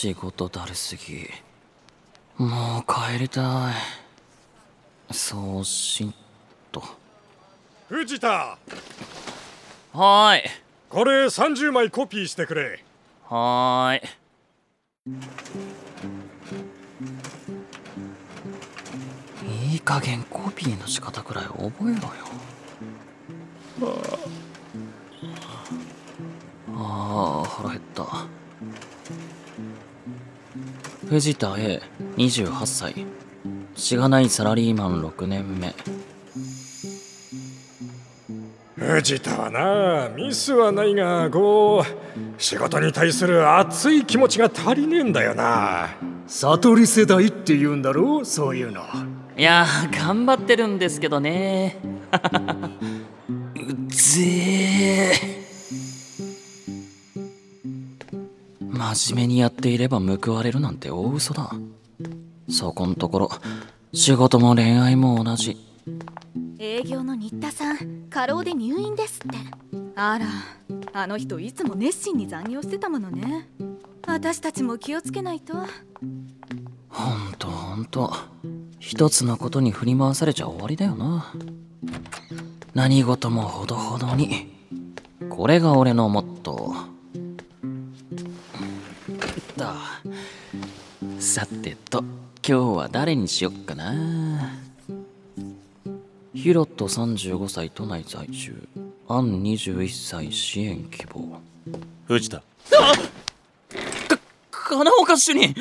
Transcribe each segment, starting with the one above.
仕事だるすぎ。もう帰りたい。送信と。藤田。はーい。これ30枚コピーしてくれ。はーい。いい加減コピーの仕方くらい覚えろよ。ああ腹減った藤田 A28 歳。しがないサラリーマン6年目。藤田はなミスはないがこう仕事に対する熱い気持ちが足りねえんだよな。悟り世代って言うんだろうそういうの。いやー頑張ってるんですけどね。うっぜえ真面目にやっていれば報われるなんて大嘘だ。そこんところ仕事も恋愛も同じ。営業の新田さん過労で入院ですって。あらあの人いつも熱心に残業してたものね。私たちも気をつけないと。ほんとほんと一つのことに振り回されちゃ終わりだよな。何事もほどほどに。これが俺のモットーさてと今日は誰にしよっかな？ヒロト35歳都内在住。アン21歳支援希望。藤田。金岡主任！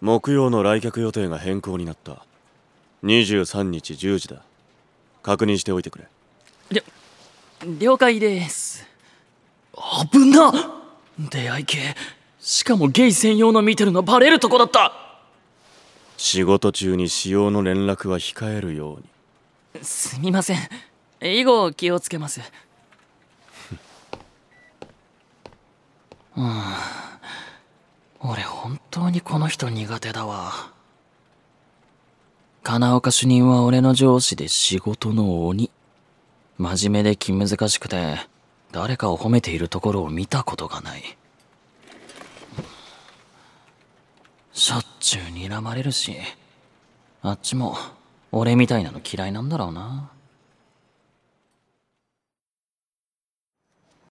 木曜の来客予定が変更になった。23日10時だ。確認しておいてくれ。了解です。危な出会い系しかもゲイ専用の見てるのバレるとこだった。仕事中に使用の連絡は控えるように。すみません。以後気をつけます。うん。俺本当にこの人苦手だわ。金岡主任は俺の上司で仕事の鬼。真面目で気難しくて誰かを褒めているところを見たことがないしょっちゅう睨まれるしあっちも俺みたいなの嫌いなんだろうな。